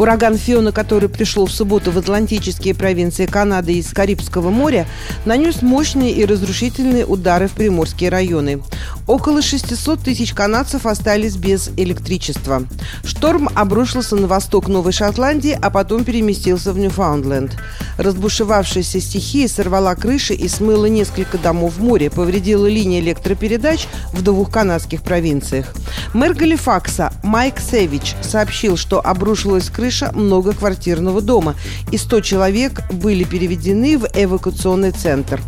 Ураган Фиона, который пришел в субботу в атлантические провинции Канады из Карибского моря, нанес мощные и разрушительные удары в приморские районы. Около 600 тысяч канадцев остались без электричества. Шторм обрушился на восток Новой Шотландии, а потом переместился в Ньюфаундленд. Разбушевавшаяся стихия сорвала крыши и смыла несколько домов в море, повредила линии электропередач в двух канадских провинциях. Мэр Галифакса Майк Севич сообщил, что обрушилась крыша крыша многоквартирного дома, и 100 человек были переведены в эвакуационный центр.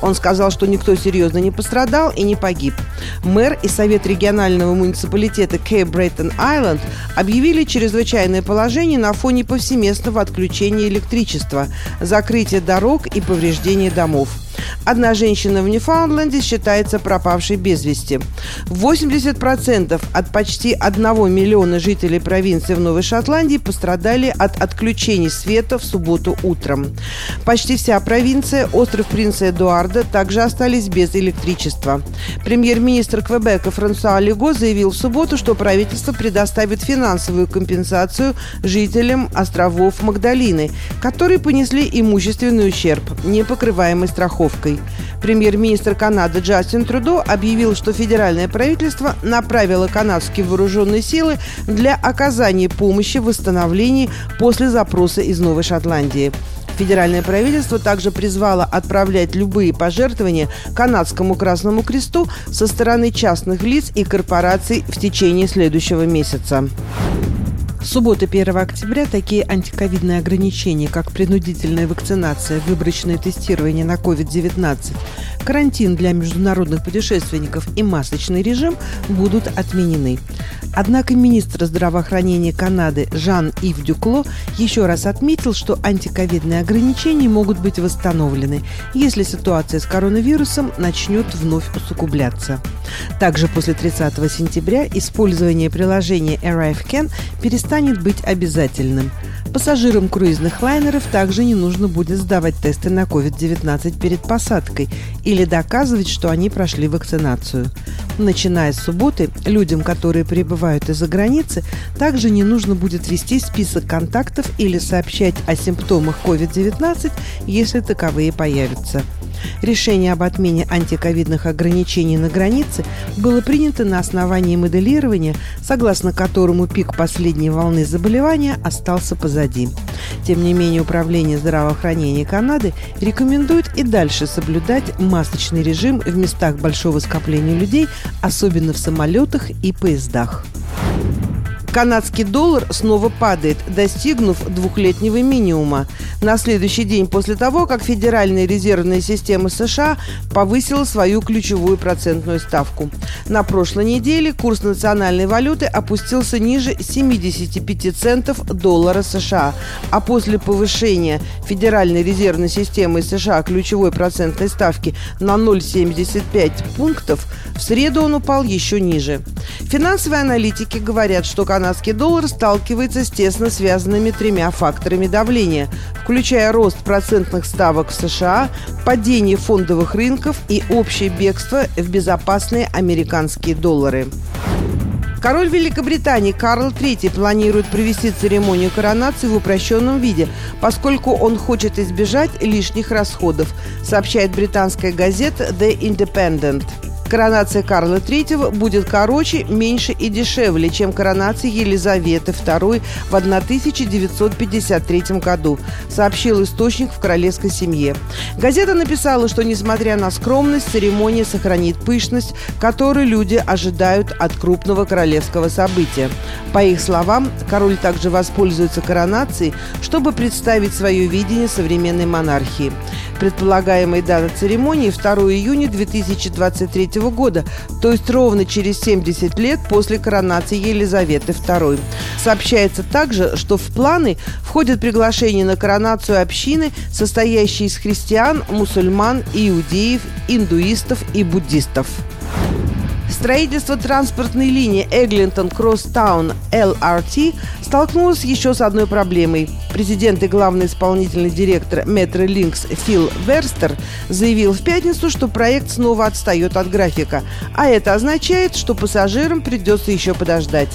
Он сказал, что никто серьезно не пострадал и не погиб. Мэр и Совет регионального муниципалитета Кейп Брейтон Айленд объявили чрезвычайное положение на фоне повсеместного отключения электричества, закрытия дорог и повреждения домов. Одна женщина в Ньюфаундленде считается пропавшей без вести. 80% от почти 1 миллиона жителей провинции в Новой Шотландии пострадали от отключений света в субботу утром. Почти вся провинция, остров Принца Эдуарда, также остались без электричества. Премьер-министр Квебека Франсуа Лего заявил в субботу, что правительство предоставит финансовую компенсацию жителям островов Магдалины, которые понесли имущественный ущерб, не покрываемый страховкой ошибкой. Премьер-министр Канады Джастин Трудо объявил, что федеральное правительство направило канадские вооруженные силы для оказания помощи в восстановлении после запроса из Новой Шотландии. Федеральное правительство также призвало отправлять любые пожертвования канадскому Красному Кресту со стороны частных лиц и корпораций в течение следующего месяца. Субботы 1 октября. Такие антиковидные ограничения, как принудительная вакцинация, выборочное тестирование на COVID-19, карантин для международных путешественников и масочный режим будут отменены. Однако министр здравоохранения Канады Жан-Ив Дюкло еще раз отметил, что антиковидные ограничения могут быть восстановлены, если ситуация с коронавирусом начнет вновь усугубляться. Также после 30 сентября использование приложения ArriveCan перестанет быть обязательным. Пассажирам круизных лайнеров также не нужно будет сдавать тесты на COVID-19 перед посадкой или доказывать, что они прошли вакцинацию. Начиная с субботы, людям, которые прибывают из-за границы, также не нужно будет вести список контактов или сообщать о симптомах COVID-19, если таковые появятся. Решение об отмене антиковидных ограничений на границе было принято на основании моделирования, согласно которому пик последней волны заболевания остался позади. Тем не менее, Управление здравоохранения Канады рекомендует и дальше соблюдать масочный режим в местах большого скопления людей, особенно в самолетах и поездах. Канадский доллар снова падает, достигнув двухлетнего минимума. На следующий день после того, как Федеральная резервная система США повысила свою ключевую процентную ставку. На прошлой неделе курс национальной валюты опустился ниже 75 центов доллара США, а после повышения Федеральной резервной системы США ключевой процентной ставки на 0,75 пунктов, в среду он упал еще ниже. Финансовые аналитики говорят, что канадский доллар сталкивается с тесно связанными тремя факторами давления, включая рост процентных ставок в США, падение фондовых рынков и общее бегство в безопасные американские доллары. Король Великобритании Карл III планирует провести церемонию коронации в упрощенном виде, поскольку он хочет избежать лишних расходов, сообщает британская газета The Independent. Коронация Карла III будет короче, меньше и дешевле, чем коронация Елизаветы II в 1953 году, сообщил источник в королевской семье. Газета написала, что, несмотря на скромность, церемония сохранит пышность, которую люди ожидают от крупного королевского события. По их словам, король также воспользуется коронацией, чтобы представить свое видение современной монархии. Предполагаемая дата церемонии 2 июня 2023 года, то есть ровно через 70 лет после коронации Елизаветы II. Сообщается также, что в планы входит приглашение на коронацию общины, состоящей из христиан, мусульман, иудеев, индуистов и буддистов. Строительство транспортной линии Эглинтон Кросстаун ЛРТ столкнулось еще с одной проблемой. Президент и главный исполнительный директор Метролинкс Фил Верстер заявил в пятницу, что проект снова отстает от графика, а это означает, что пассажирам придется еще подождать.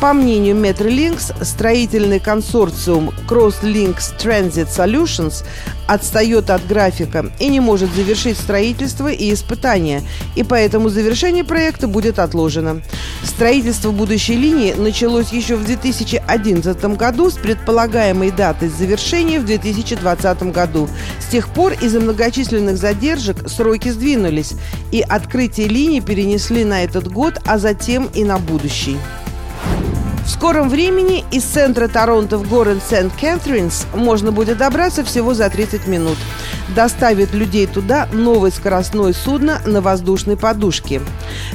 По мнению Metrolinx, строительный консорциум Crosslinks Transit Solutions отстает от графика и не может завершить строительство и испытания, и поэтому завершение проекта будет отложено. Строительство будущей линии началось еще в 2011 году с предполагаемой датой завершения в 2020 году. С тех пор из-за многочисленных задержек сроки сдвинулись, и открытие линии перенесли на этот год, а затем и на будущий. В скором времени из центра Торонто в город Сент-Кэтринс можно будет добраться всего за 30 минут. Доставит людей туда новое скоростное судно на воздушной подушке.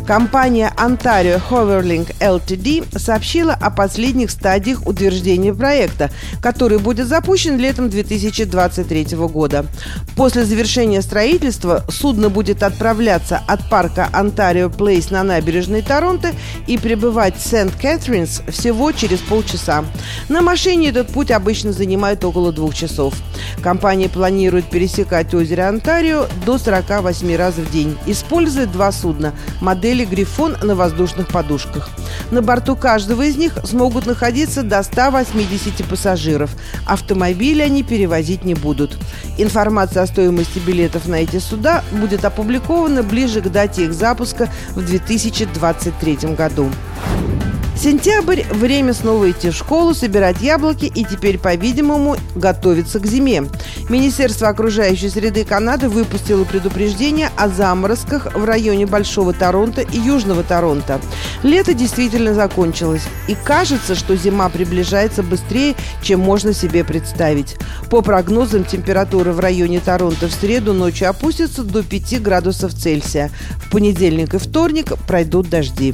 Компания Ontario Hoverlink Ltd сообщила о последних стадиях утверждения проекта, который будет запущен летом 2023 года. После завершения строительства судно будет отправляться от парка Ontario Place на набережной Торонто и прибывать в Сент-Кэтринс всего через полчаса. На машине этот путь обычно занимает около двух часов. Компания планирует пересекать озеро Онтарио до 48 раз в день, используя два судна модели «Грифон» на воздушных подушках. На борту каждого из них смогут находиться до 180 пассажиров. Автомобили они перевозить не будут. Информация о стоимости билетов на эти суда будет опубликована ближе к дате их запуска в 2023 году. Сентябрь – время снова идти в школу, собирать яблоки и теперь, по-видимому, готовиться к зиме. Министерство окружающей среды Канады выпустило предупреждение о заморозках в районе Большого Торонто и Южного Торонто. Лето действительно закончилось, и кажется, что зима приближается быстрее, чем можно себе представить. По прогнозам, температура в районе Торонто в среду ночью опустится до 5 градусов Цельсия. В понедельник и вторник пройдут дожди.